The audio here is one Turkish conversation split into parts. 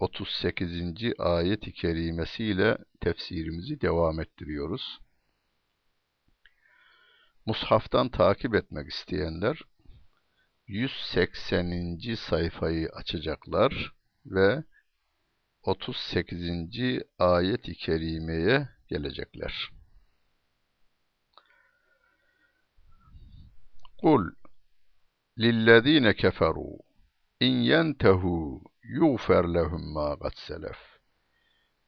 38. ayet-i kerimesiyle tefsirimizi devam ettiriyoruz. Mushaftan takip etmek isteyenler 180. sayfayı açacaklar ve 38. ayet-i kerimeye gelecekler. Kul lillezine keferu in yentehu yuğfer lehum ma qad selef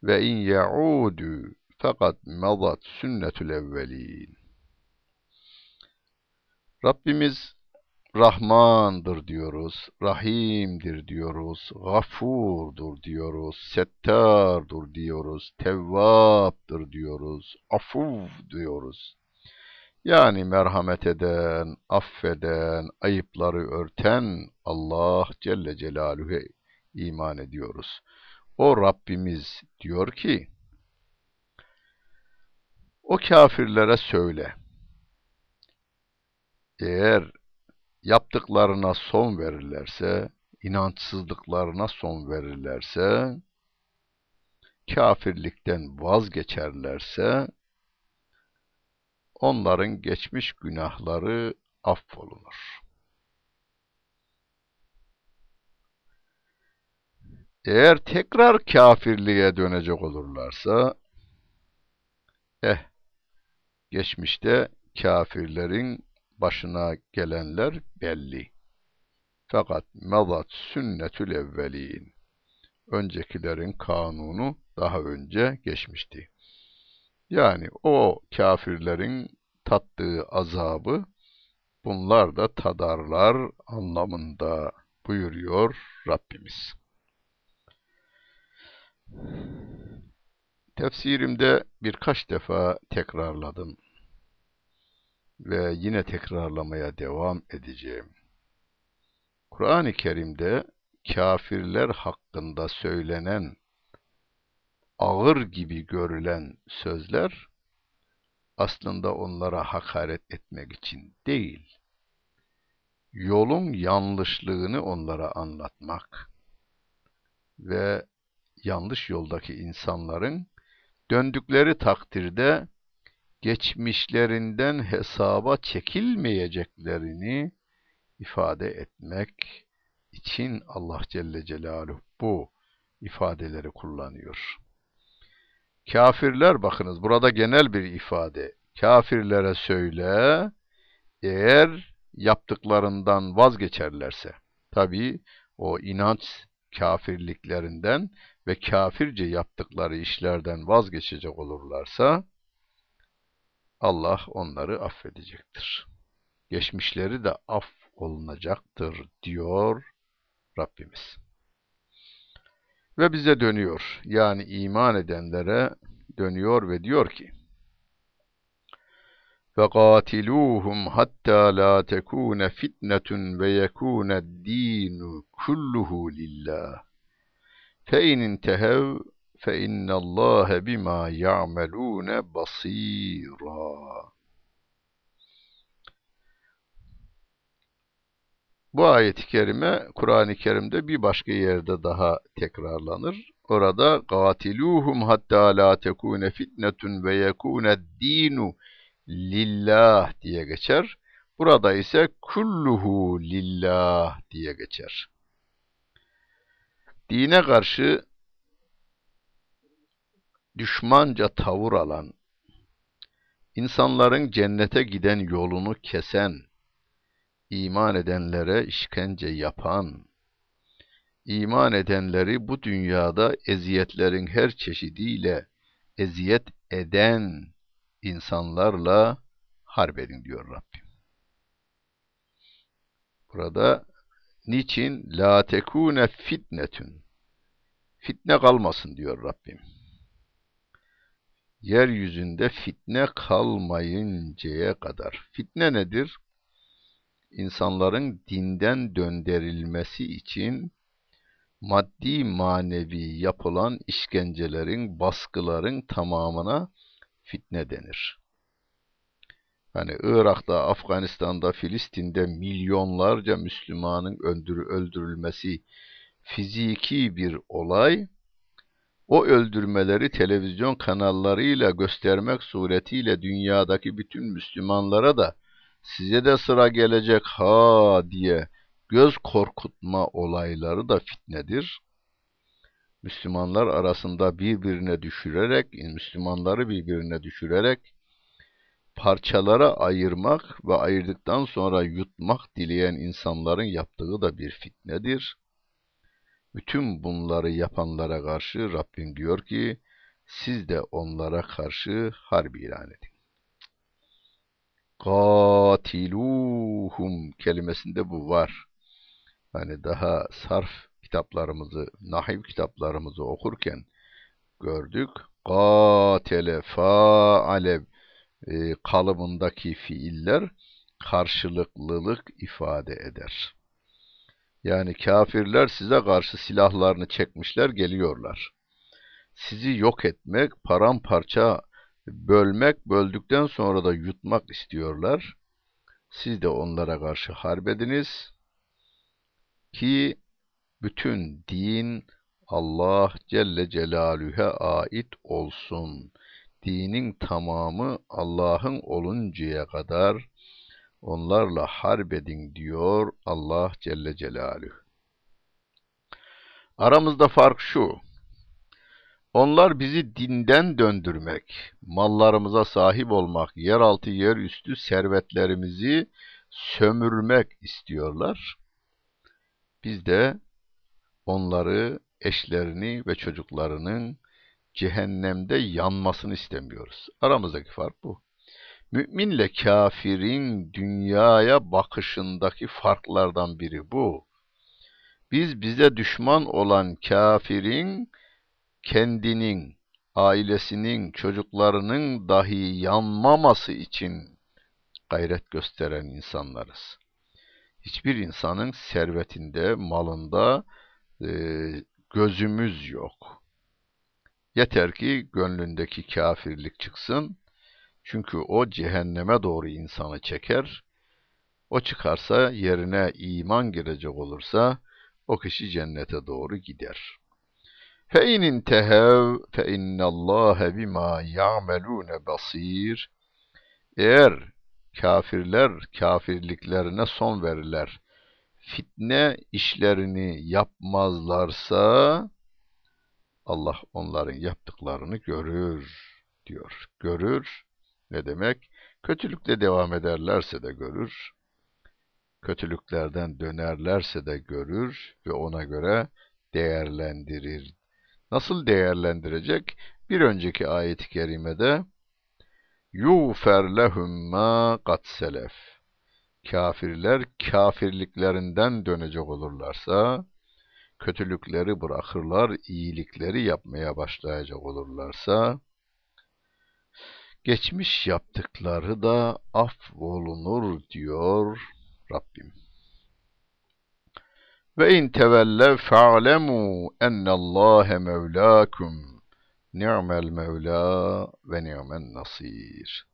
ve in yaudu fakat madat sünnetul evvelin. Rabbimiz Rahmandır diyoruz, Rahim'dir diyoruz, Gafur'dur diyoruz, Settar'dur diyoruz, Tevvap'dır diyoruz, Afuv diyoruz. Yani merhamet eden, affeden, ayıpları örten Allah Celle Celaluhu'ya iman ediyoruz. O Rabbimiz diyor ki, o kafirlere söyle, eğer yaptıklarına son verirlerse, inançsızlıklarına son verirlerse, kafirlikten vazgeçerlerse, onların geçmiş günahları affolunur. Eğer tekrar kafirliğe dönecek olurlarsa, eh, geçmişte kafirlerin başına gelenler belli. Fakat medat sünnetül evvelin. Öncekilerin kanunu daha önce geçmişti. Yani o kafirlerin tattığı azabı bunlar da tadarlar anlamında buyuruyor Rabbimiz. Tefsirimde birkaç defa tekrarladım ve yine tekrarlamaya devam edeceğim. Kur'an-ı Kerim'de kafirler hakkında söylenen ağır gibi görülen sözler aslında onlara hakaret etmek için değil, yolun yanlışlığını onlara anlatmak ve yanlış yoldaki insanların döndükleri takdirde geçmişlerinden hesaba çekilmeyeceklerini ifade etmek için Allah Celle Celaluhu bu ifadeleri kullanıyor. Kafirler bakınız burada genel bir ifade. Kafirlere söyle eğer yaptıklarından vazgeçerlerse tabi o inanç kafirliklerinden ve kafirce yaptıkları işlerden vazgeçecek olurlarsa Allah onları affedecektir. Geçmişleri de af olunacaktır diyor Rabbimiz. Ve bize dönüyor. Yani iman edenlere dönüyor ve diyor ki فَقَاتِلُوهُمْ حَتَّى لَا تَكُونَ فِتْنَةٌ وَيَكُونَ الدِّينُ كُلُّهُ لِلّٰهِ فَاِنْ انْتَهَوْا فَاِنَّ اللّٰهَ بِمَا يَعْمَلُونَ بَصِيرًا Bu ayet-i kerime Kur'an-ı Kerim'de bir başka yerde daha tekrarlanır. Orada قَاتِلُوهُمْ hatta la tekune fitnetun ve yekune dinu lillah diye geçer. Burada ise kulluhu lillah diye geçer. Dine karşı düşmanca tavır alan, insanların cennete giden yolunu kesen, iman edenlere işkence yapan, iman edenleri bu dünyada eziyetlerin her çeşidiyle eziyet eden insanlarla harp edin diyor Rabbim. Burada niçin la tekune fitnetun Fitne kalmasın diyor Rabbim. Yeryüzünde fitne kalmayıncaya kadar. Fitne nedir? İnsanların dinden döndürülmesi için maddi manevi yapılan işkencelerin, baskıların tamamına fitne denir. Hani Irak'ta, Afganistan'da, Filistin'de milyonlarca Müslümanın öldürülmesi fiziki bir olay, o öldürmeleri televizyon kanallarıyla göstermek suretiyle dünyadaki bütün Müslümanlara da size de sıra gelecek ha diye göz korkutma olayları da fitnedir. Müslümanlar arasında birbirine düşürerek, Müslümanları birbirine düşürerek parçalara ayırmak ve ayırdıktan sonra yutmak dileyen insanların yaptığı da bir fitnedir. Bütün bunları yapanlara karşı Rabbim diyor ki, siz de onlara karşı harbi ilan edin. Katiluhum kelimesinde bu var. Hani daha sarf kitaplarımızı, nahiv kitaplarımızı okurken gördük. Katele, faale e, kalıbındaki fiiller karşılıklılık ifade eder. Yani kafirler size karşı silahlarını çekmişler, geliyorlar. Sizi yok etmek, paramparça bölmek, böldükten sonra da yutmak istiyorlar. Siz de onlara karşı harbediniz ki bütün din Allah Celle Celaluhu'ya ait olsun. Dinin tamamı Allah'ın oluncaya kadar onlarla harbedin diyor Allah Celle Celaluhu. Aramızda fark şu. Onlar bizi dinden döndürmek, mallarımıza sahip olmak, yeraltı yerüstü servetlerimizi sömürmek istiyorlar. Biz de onları, eşlerini ve çocuklarının cehennemde yanmasını istemiyoruz. Aramızdaki fark bu. Müminle kafirin dünyaya bakışındaki farklardan biri bu. Biz bize düşman olan kafirin kendinin, ailesinin, çocuklarının dahi yanmaması için gayret gösteren insanlarız. Hiçbir insanın servetinde, malında e, gözümüz yok. Yeter ki gönlündeki kafirlik çıksın. Çünkü o cehenneme doğru insanı çeker. O çıkarsa yerine iman girecek olursa o kişi cennete doğru gider. فَاِنْ اِنْتَهَوْا فَاِنَّ اللّٰهَ بِمَا يَعْمَلُونَ بَصِيرٌ Eğer kafirler kafirliklerine son verirler, fitne işlerini yapmazlarsa, Allah onların yaptıklarını görür diyor. Görür ne demek? Kötülükle devam ederlerse de görür. Kötülüklerden dönerlerse de görür ve ona göre değerlendirir nasıl değerlendirecek? Bir önceki ayet-i kerimede yufer lehum ma kat selef. Kafirler kafirliklerinden dönecek olurlarsa, kötülükleri bırakırlar, iyilikleri yapmaya başlayacak olurlarsa, geçmiş yaptıkları da affolunur diyor Rabbim. Ve in tevellev fa'lemu ennallâhe mevlâkum ni'mel mevlâ ve ni'men nasir.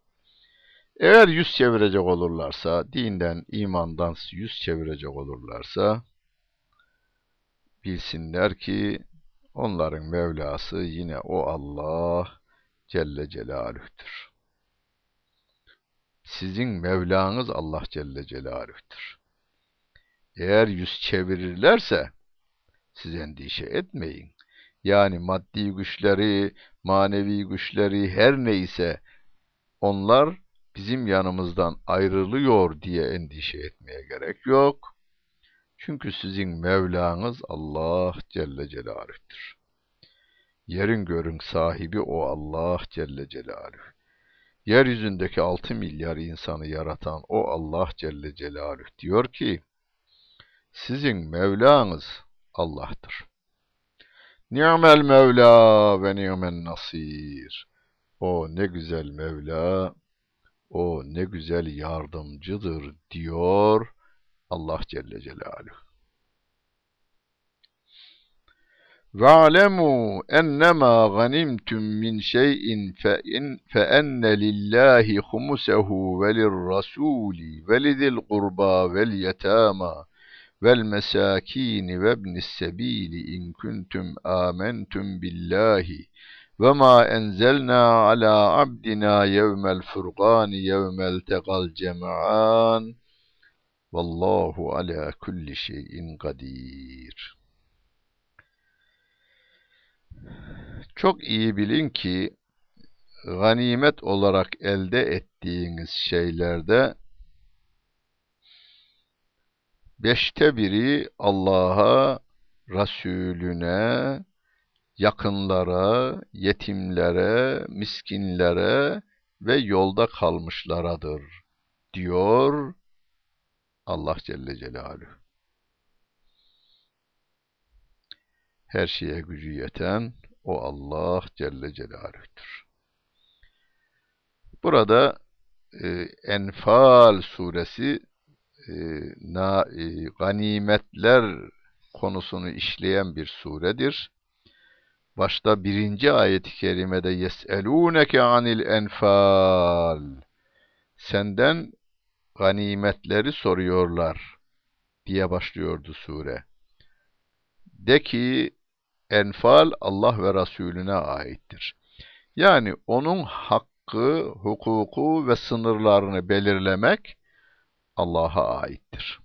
Eğer yüz çevirecek olurlarsa, dinden, imandan yüz çevirecek olurlarsa, bilsinler ki onların Mevlası yine o Allah Celle Celaluh'tür. Sizin Mevlanız Allah Celle Celaluh'tür. Eğer yüz çevirirlerse siz endişe etmeyin. Yani maddi güçleri, manevi güçleri her neyse onlar bizim yanımızdan ayrılıyor diye endişe etmeye gerek yok. Çünkü sizin Mevlanız Allah Celle Celaluh'tür. Yerin görün sahibi o Allah Celle Celaluhu. Yeryüzündeki altı milyar insanı yaratan o Allah Celle Celaluhu diyor ki, sizin Mevlanız Allah'tır. Ni'mel Mevla ve ni'men nasir. O ne güzel Mevla, o ne güzel yardımcıdır diyor Allah Celle Celaluhu. وَاعْلَمُوا اَنَّمَا غَنِمْتُمْ مِنْ شَيْءٍ فَاَنَّ لِلّٰهِ خُمُسَهُ وَلِلرَّسُولِ وَلِذِي الْقُرْبَى وَالْيَتَامَى vel mesakini ve ibnis sebili in kuntum amentum billahi ve ma enzelna ala abdina yevmel furqan yevmel teqal cem'an vallahu ala kulli şeyin kadir Çok iyi bilin ki ganimet olarak elde ettiğiniz şeylerde beşte biri Allah'a, Resulüne, yakınlara, yetimlere, miskinlere ve yolda kalmışlaradır diyor Allah Celle Celaluhu. Her şeye gücü yeten o Allah Celle Celaluh'tür. Burada e, Enfal suresi e, na, e, ganimetler konusunu işleyen bir suredir. Başta birinci ayet-i kerimede yes'elûneke anil enfal senden ganimetleri soruyorlar diye başlıyordu sure. De ki Enfal Allah ve Resulüne aittir. Yani onun hakkı, hukuku ve sınırlarını belirlemek Allah'a aittir.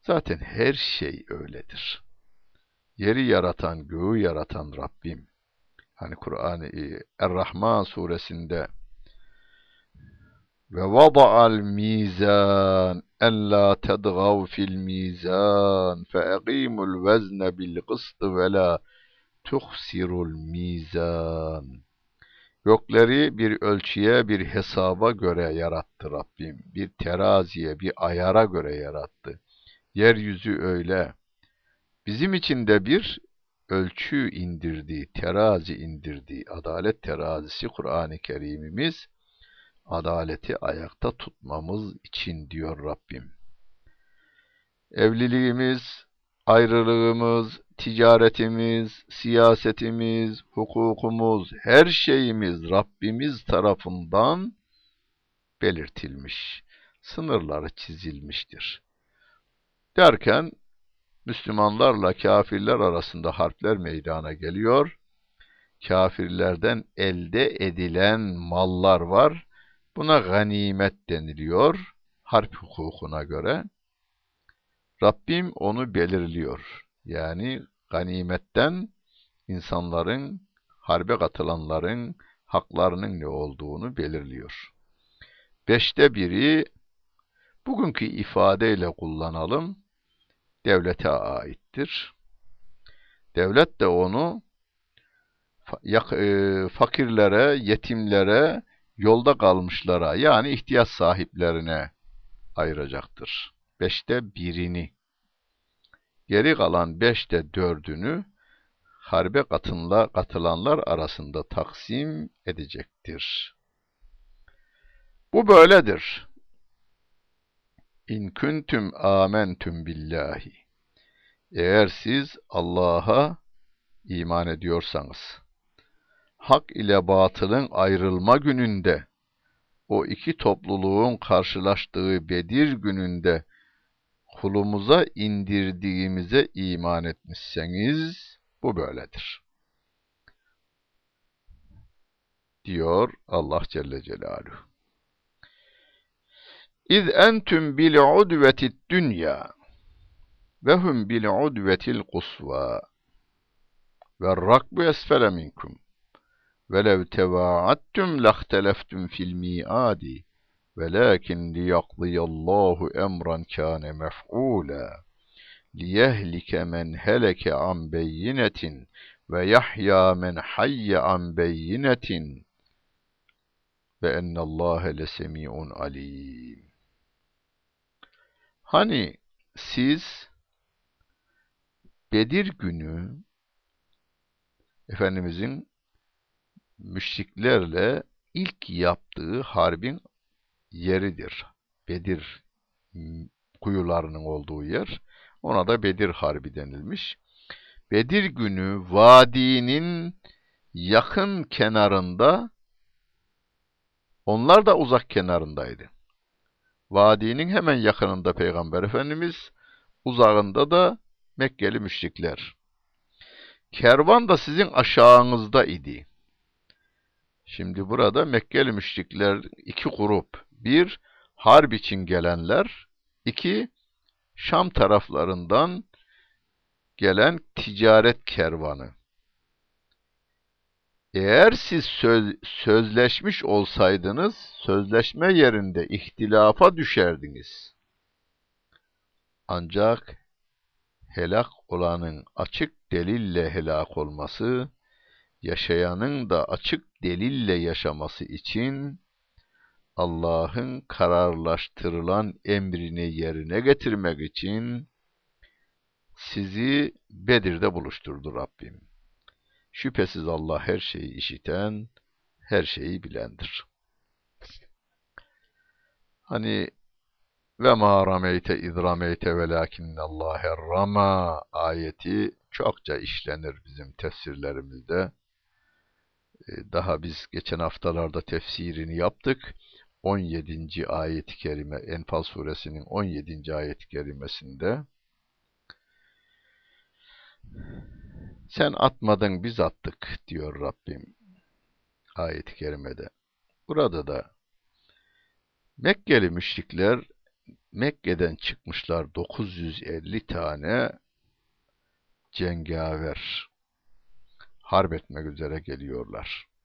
Zaten her şey öyledir. Yeri yaratan, göğü yaratan Rabbim. Hani Kur'an-ı Er-Rahman suresinde ve vada'al mizan en la tedgav fil mizan fe eqimul vezne bil kıst ve la tuhsirul mizan. Gökleri bir ölçüye, bir hesaba göre yarattı Rabbim. Bir teraziye, bir ayara göre yarattı. Yeryüzü öyle. Bizim için de bir ölçü indirdi, terazi indirdi. Adalet terazisi Kur'an-ı Kerimimiz adaleti ayakta tutmamız için diyor Rabbim. Evliliğimiz, ayrılığımız, ticaretimiz, siyasetimiz, hukukumuz, her şeyimiz Rabbimiz tarafından belirtilmiş, sınırları çizilmiştir. Derken Müslümanlarla kafirler arasında harpler meydana geliyor. Kafirlerden elde edilen mallar var. Buna ganimet deniliyor harp hukukuna göre. Rabbim onu belirliyor. Yani ganimetten insanların, harbe katılanların haklarının ne olduğunu belirliyor. Beşte biri, bugünkü ifadeyle kullanalım, devlete aittir. Devlet de onu e, fakirlere, yetimlere, yolda kalmışlara yani ihtiyaç sahiplerine ayıracaktır. Beşte birini. Geri kalan beşte dördünü harbe katınla, katılanlar arasında taksim edecektir. Bu böyledir. İn kuntum amentum billahi. Eğer siz Allah'a iman ediyorsanız, hak ile batılın ayrılma gününde, o iki topluluğun karşılaştığı Bedir gününde kulumuza indirdiğimize iman etmişseniz bu böyledir. Diyor Allah Celle Celaluhu. İz entüm bil udvetit dünya ve hum bil udvetil kusva ve rakbu esfele minkum ve lev tevaattum lahteleftüm fil miadi Velakin liyakziyallahu emran kâne mef'ûlâ. Liyehlike men heleke an beyinetin ve yahya men hayye an beyinetin ve ennallâhe lesemi'un alim. Hani siz Bedir günü Efendimizin müşriklerle ilk yaptığı harbin yeridir. Bedir kuyularının olduğu yer. Ona da Bedir Harbi denilmiş. Bedir günü vadinin yakın kenarında onlar da uzak kenarındaydı. Vadinin hemen yakınında Peygamber Efendimiz, uzağında da Mekkeli müşrikler. Kervan da sizin aşağınızda idi. Şimdi burada Mekkeli müşrikler iki grup. Bir, harp için gelenler. iki Şam taraflarından gelen ticaret kervanı. Eğer siz söz, sözleşmiş olsaydınız, sözleşme yerinde ihtilafa düşerdiniz. Ancak helak olanın açık delille helak olması, yaşayanın da açık delille yaşaması için Allah'ın kararlaştırılan emrini yerine getirmek için sizi Bedir'de buluşturdu Rabbim. Şüphesiz Allah her şeyi işiten, her şeyi bilendir. Hani ve ma rameyte iz rameyte velakinnallâhe rama ayeti çokça işlenir bizim tefsirlerimizde. Ee, daha biz geçen haftalarda tefsirini yaptık. 17. ayet-i kerime Enfal suresinin 17. ayet-i kerimesinde sen atmadın biz attık diyor Rabbim ayet-i kerimede. Burada da Mekkeli müşrikler Mekke'den çıkmışlar 950 tane cengaver harp etmek üzere geliyorlar.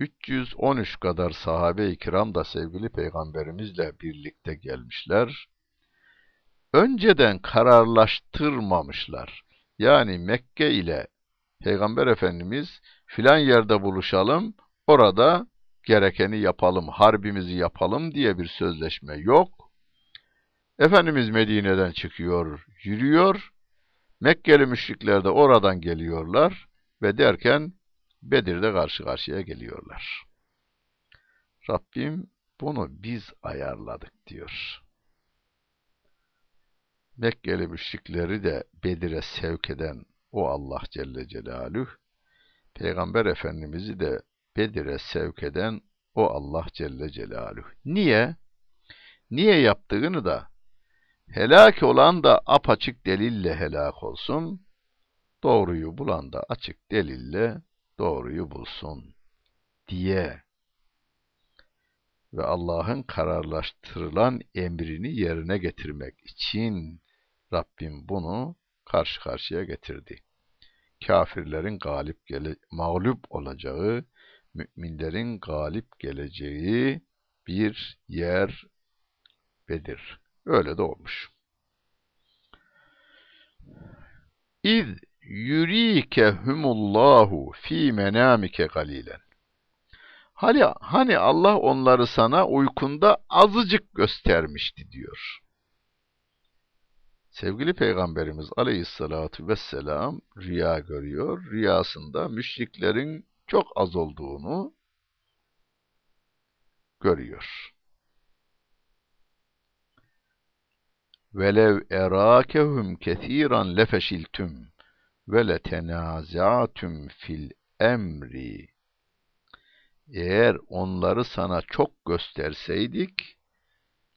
313 kadar sahabe-i kiram da sevgili peygamberimizle birlikte gelmişler. Önceden kararlaştırmamışlar. Yani Mekke ile Peygamber Efendimiz filan yerde buluşalım, orada gerekeni yapalım, harbimizi yapalım diye bir sözleşme yok. Efendimiz Medine'den çıkıyor, yürüyor. Mekkeli müşrikler de oradan geliyorlar ve derken Bedir'de karşı karşıya geliyorlar. Rabbim bunu biz ayarladık diyor. Mekkeli müşrikleri de Bedir'e sevk eden o Allah Celle Celaluhu, Peygamber Efendimiz'i de Bedir'e sevk eden o Allah Celle Celaluhu. Niye? Niye yaptığını da helak olan da apaçık delille helak olsun, doğruyu bulan da açık delille doğruyu bulsun diye ve Allah'ın kararlaştırılan emrini yerine getirmek için Rabbim bunu karşı karşıya getirdi. Kafirlerin galip gele mağlup olacağı, müminlerin galip geleceği bir yer Bedir. Öyle de olmuş. İz yurikehumullahu fi menamike galilen. Hani, hani Allah onları sana uykunda azıcık göstermişti diyor. Sevgili Peygamberimiz aleyhissalatu vesselam rüya görüyor. Rüyasında müşriklerin çok az olduğunu görüyor. velev erakehum kesiran lefeşiltüm ve letenaza'tum fil emri eğer onları sana çok gösterseydik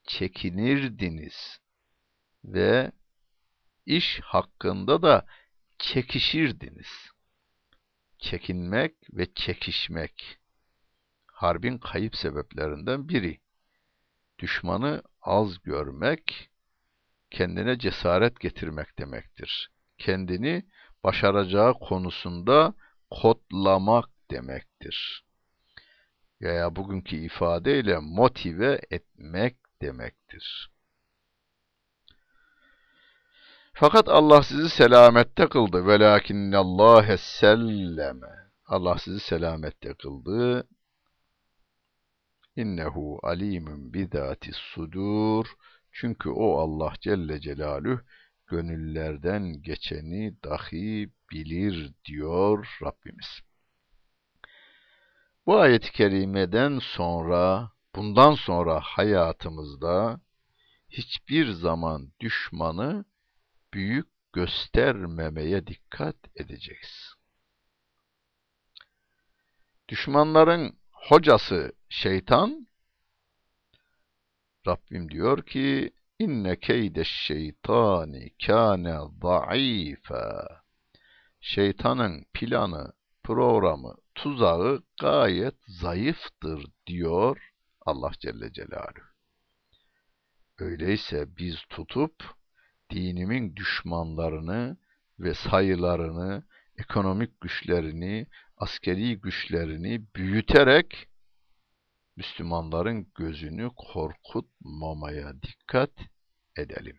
çekinirdiniz ve iş hakkında da çekişirdiniz. Çekinmek ve çekişmek harbin kayıp sebeplerinden biri. Düşmanı az görmek, kendine cesaret getirmek demektir. Kendini başaracağı konusunda kodlamak demektir. Veya bugünkü ifadeyle motive etmek demektir. Fakat Allah sizi selamette kıldı. Velakinnallâhe selleme. Allah sizi selamette kıldı. İnnehu alimun bidatis sudur. Çünkü o Allah Celle Celaluhu gönüllerden geçeni dahi bilir diyor Rabbimiz. Bu ayet-i kerimeden sonra, bundan sonra hayatımızda hiçbir zaman düşmanı büyük göstermemeye dikkat edeceğiz. Düşmanların hocası şeytan, Rabbim diyor ki, inne keydeş şeytani kâne zayıfa. Şeytanın planı, programı, tuzağı gayet zayıftır diyor Allah Celle Celaluhu. Öyleyse biz tutup dinimin düşmanlarını ve sayılarını, ekonomik güçlerini, askeri güçlerini büyüterek Müslümanların gözünü korkutmamaya dikkat edelim.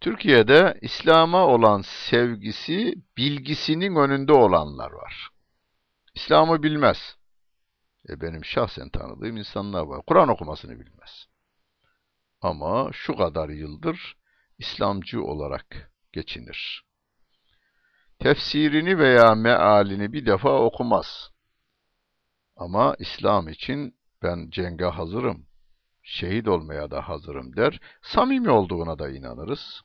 Türkiye'de İslam'a olan sevgisi, bilgisinin önünde olanlar var. İslam'ı bilmez. E benim şahsen tanıdığım insanlar var. Kur'an okumasını bilmez. Ama şu kadar yıldır İslamcı olarak geçinir. Tefsirini veya mealini bir defa okumaz. Ama İslam için ben cenge hazırım, şehit olmaya da hazırım der. Samimi olduğuna da inanırız.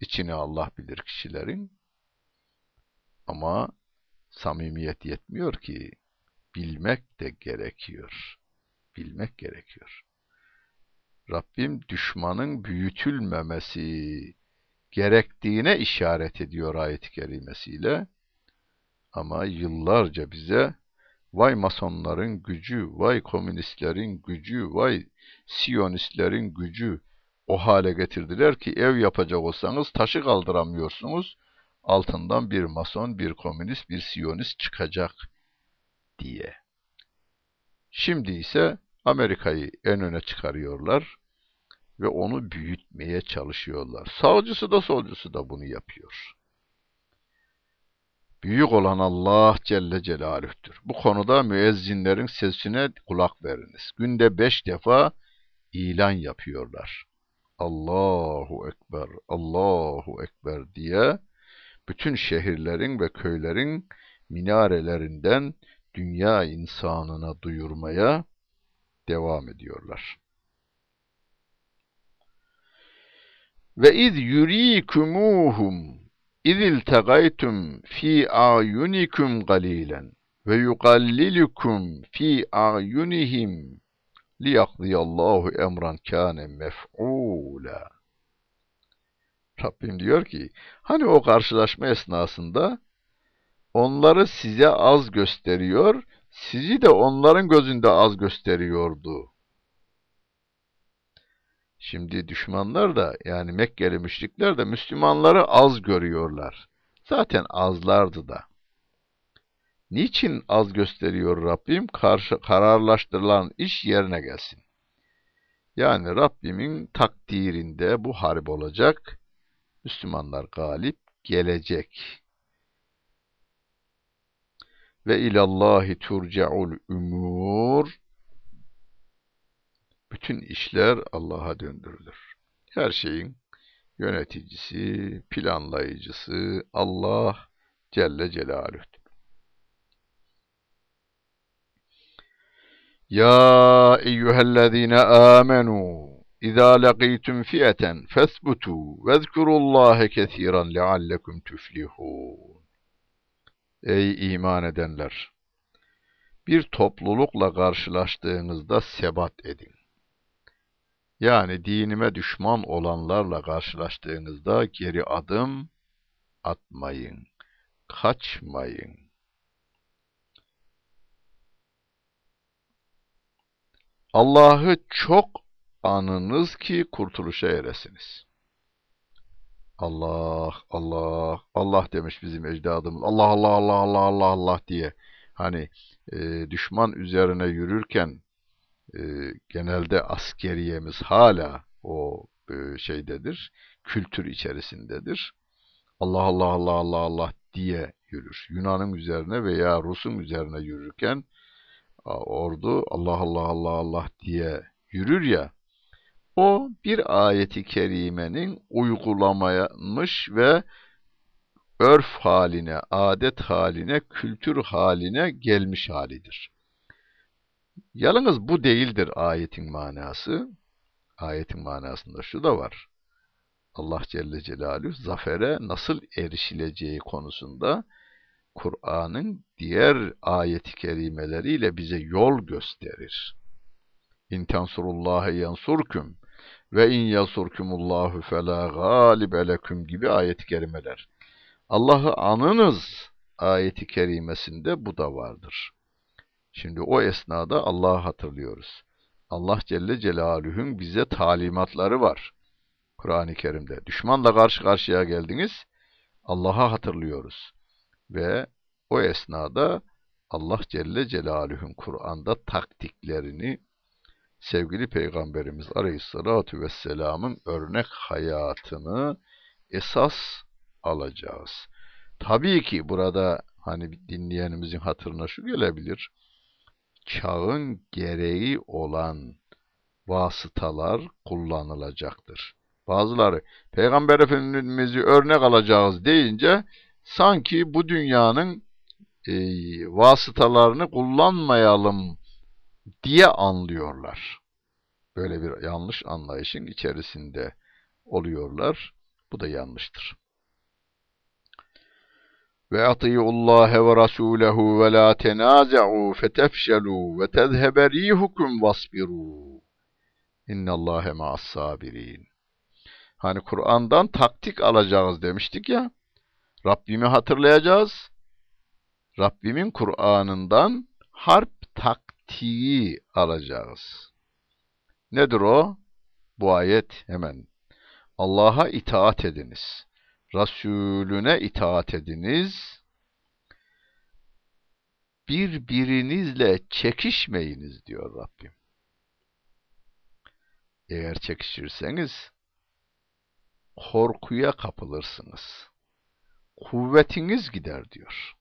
İçini Allah bilir kişilerin. Ama samimiyet yetmiyor ki bilmek de gerekiyor. Bilmek gerekiyor. Rabbim düşmanın büyütülmemesi gerektiğine işaret ediyor ayet-i kerimesiyle. Ama yıllarca bize vay masonların gücü, vay komünistlerin gücü, vay siyonistlerin gücü o hale getirdiler ki ev yapacak olsanız taşı kaldıramıyorsunuz. Altından bir mason, bir komünist, bir siyonist çıkacak diye. Şimdi ise Amerika'yı en öne çıkarıyorlar ve onu büyütmeye çalışıyorlar. Sağcısı da solcusu da bunu yapıyor. Büyük olan Allah Celle Celaluh'tür. Bu konuda müezzinlerin sesine kulak veriniz. Günde beş defa ilan yapıyorlar. Allahu Ekber, Allahu Ekber diye bütün şehirlerin ve köylerin minarelerinden dünya insanına duyurmaya devam ediyorlar. Ve iz yurikumuhum izil tegaytum fi ayunikum galilen ve yuqallilukum fi ayunihim liyaqdiyallahu emran kâne mef'ûlâ. Rabbim diyor ki, hani o karşılaşma esnasında onları size az gösteriyor, sizi de onların gözünde az gösteriyordu. Şimdi düşmanlar da yani Mekkeli müşrikler de Müslümanları az görüyorlar. Zaten azlardı da. Niçin az gösteriyor Rabbim? Karşı, kararlaştırılan iş yerine gelsin. Yani Rabbimin takdirinde bu harp olacak. Müslümanlar galip gelecek. Ve ilallahi turcaul umur bütün işler Allah'a döndürülür. Her şeyin yöneticisi, planlayıcısı Allah Celle Celaluhu'dur. Ya eyyühellezine amenu İzâ leqîtum fiyeten fesbutû vezkurullâhe kesiran leallekum tuflihûn. Ey iman edenler! Bir toplulukla karşılaştığınızda sebat edin. Yani dinime düşman olanlarla karşılaştığınızda geri adım atmayın, kaçmayın. Allah'ı çok anınız ki kurtuluşa eresiniz. Allah, Allah, Allah demiş bizim ecdadımız. Allah, Allah, Allah, Allah, Allah, Allah diye. Hani e, düşman üzerine yürürken e, genelde askeriyemiz hala o e, şeydedir, kültür içerisindedir. Allah Allah Allah Allah Allah diye yürür. Yunan'ın üzerine veya Rus'un üzerine yürürken ordu Allah Allah Allah Allah diye yürür ya, o bir ayeti kerimenin uygulamaymış ve örf haline, adet haline, kültür haline gelmiş halidir. Yalnız bu değildir ayetin manası. Ayetin manasında şu da var. Allah Celle Celaluhu zafere nasıl erişileceği konusunda Kur'an'ın diğer ayet-i kerimeleriyle bize yol gösterir. İn tensurullahi yansurkum ve in yasurkumullahu fela galibe leküm gibi ayet-i kerimeler. Allah'ı anınız ayeti kerimesinde bu da vardır. Şimdi o esnada Allah'ı hatırlıyoruz. Allah Celle Celaluhu'nun bize talimatları var. Kur'an-ı Kerim'de. Düşmanla karşı karşıya geldiniz, Allah'a hatırlıyoruz. Ve o esnada Allah Celle Celaluhu'nun Kur'an'da taktiklerini sevgili Peygamberimiz Aleyhisselatü Vesselam'ın örnek hayatını esas alacağız. Tabii ki burada hani dinleyenimizin hatırına şu gelebilir. Çağın gereği olan vasıtalar kullanılacaktır. Bazıları Peygamber Efendimiz'i örnek alacağız deyince sanki bu dünyanın e, vasıtalarını kullanmayalım diye anlıyorlar. Böyle bir yanlış anlayışın içerisinde oluyorlar. Bu da yanlıştır. Ve rasulehu ve la tenaza'u fetefşelu ve tezhebe rihukum vasbiru. İnnallâhe ma'as sabirin. Hani Kur'an'dan taktik alacağız demiştik ya. Rabbimi hatırlayacağız. Rabbimin Kur'an'ından harp taktiği alacağız. Nedir o? Bu ayet hemen. Allah'a itaat ediniz. Resulüne itaat ediniz. Birbirinizle çekişmeyiniz diyor Rabbim. Eğer çekişirseniz korkuya kapılırsınız. Kuvvetiniz gider diyor.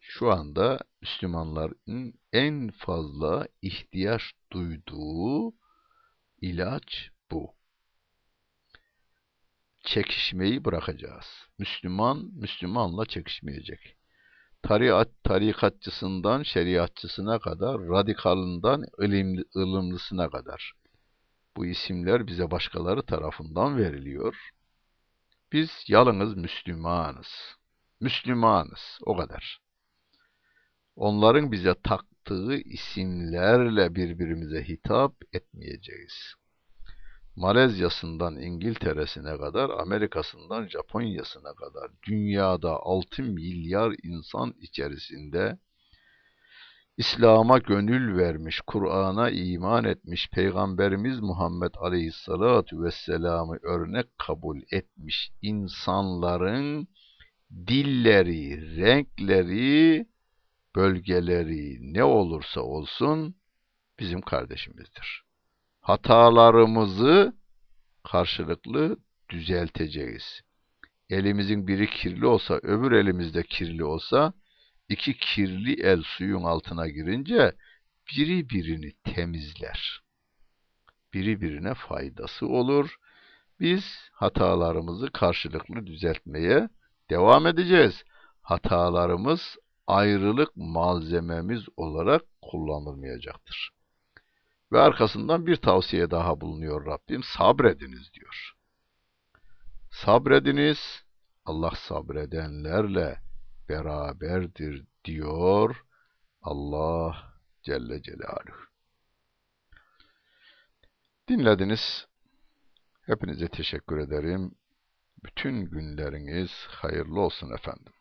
Şu anda Müslümanların en fazla ihtiyaç duyduğu ilaç bu. Çekişmeyi bırakacağız. Müslüman, Müslümanla çekişmeyecek. Tarikat, tarikatçısından şeriatçısına kadar, radikalından ilimli, ılımlısına kadar. Bu isimler bize başkaları tarafından veriliyor. Biz yalnız Müslümanız. Müslümanız, o kadar. Onların bize taktığı isimlerle birbirimize hitap etmeyeceğiz. Malezya'sından İngiltere'sine kadar, Amerika'sından Japonya'sına kadar dünyada 6 milyar insan içerisinde İslam'a gönül vermiş, Kur'an'a iman etmiş, Peygamberimiz Muhammed Aleyhisselatü Vesselam'ı örnek kabul etmiş insanların dilleri, renkleri, bölgeleri ne olursa olsun bizim kardeşimizdir. Hatalarımızı karşılıklı düzelteceğiz. Elimizin biri kirli olsa, öbür elimizde kirli olsa, iki kirli el suyun altına girince biri birini temizler. Biri birine faydası olur. Biz hatalarımızı karşılıklı düzeltmeye devam edeceğiz. Hatalarımız ayrılık malzememiz olarak kullanılmayacaktır. Ve arkasından bir tavsiye daha bulunuyor Rabbim. Sabrediniz diyor. Sabrediniz. Allah sabredenlerle beraberdir diyor Allah Celle Celaluhu. Dinlediniz. Hepinize teşekkür ederim. Bütün günleriniz hayırlı olsun efendim.